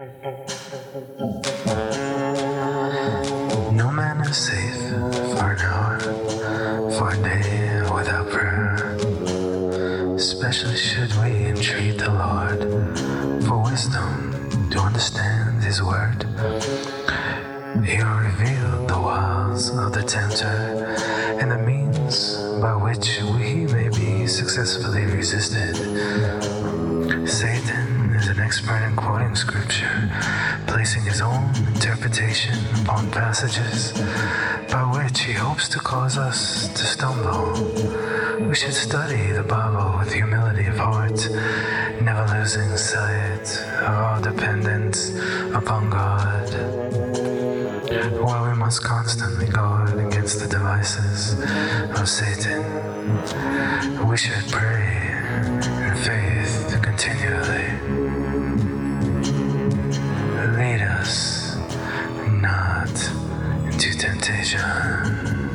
No man is safe for an hour, for a day without prayer. Especially should we entreat the Lord for wisdom to understand His word. He revealed the wiles of the tempter and the means by which we may be successfully resisted. Expert in quoting scripture, placing his own interpretation upon passages by which he hopes to cause us to stumble. We should study the Bible with humility of heart, never losing sight of our dependence upon God. While we must constantly guard against the devices of Satan, we should pray Lead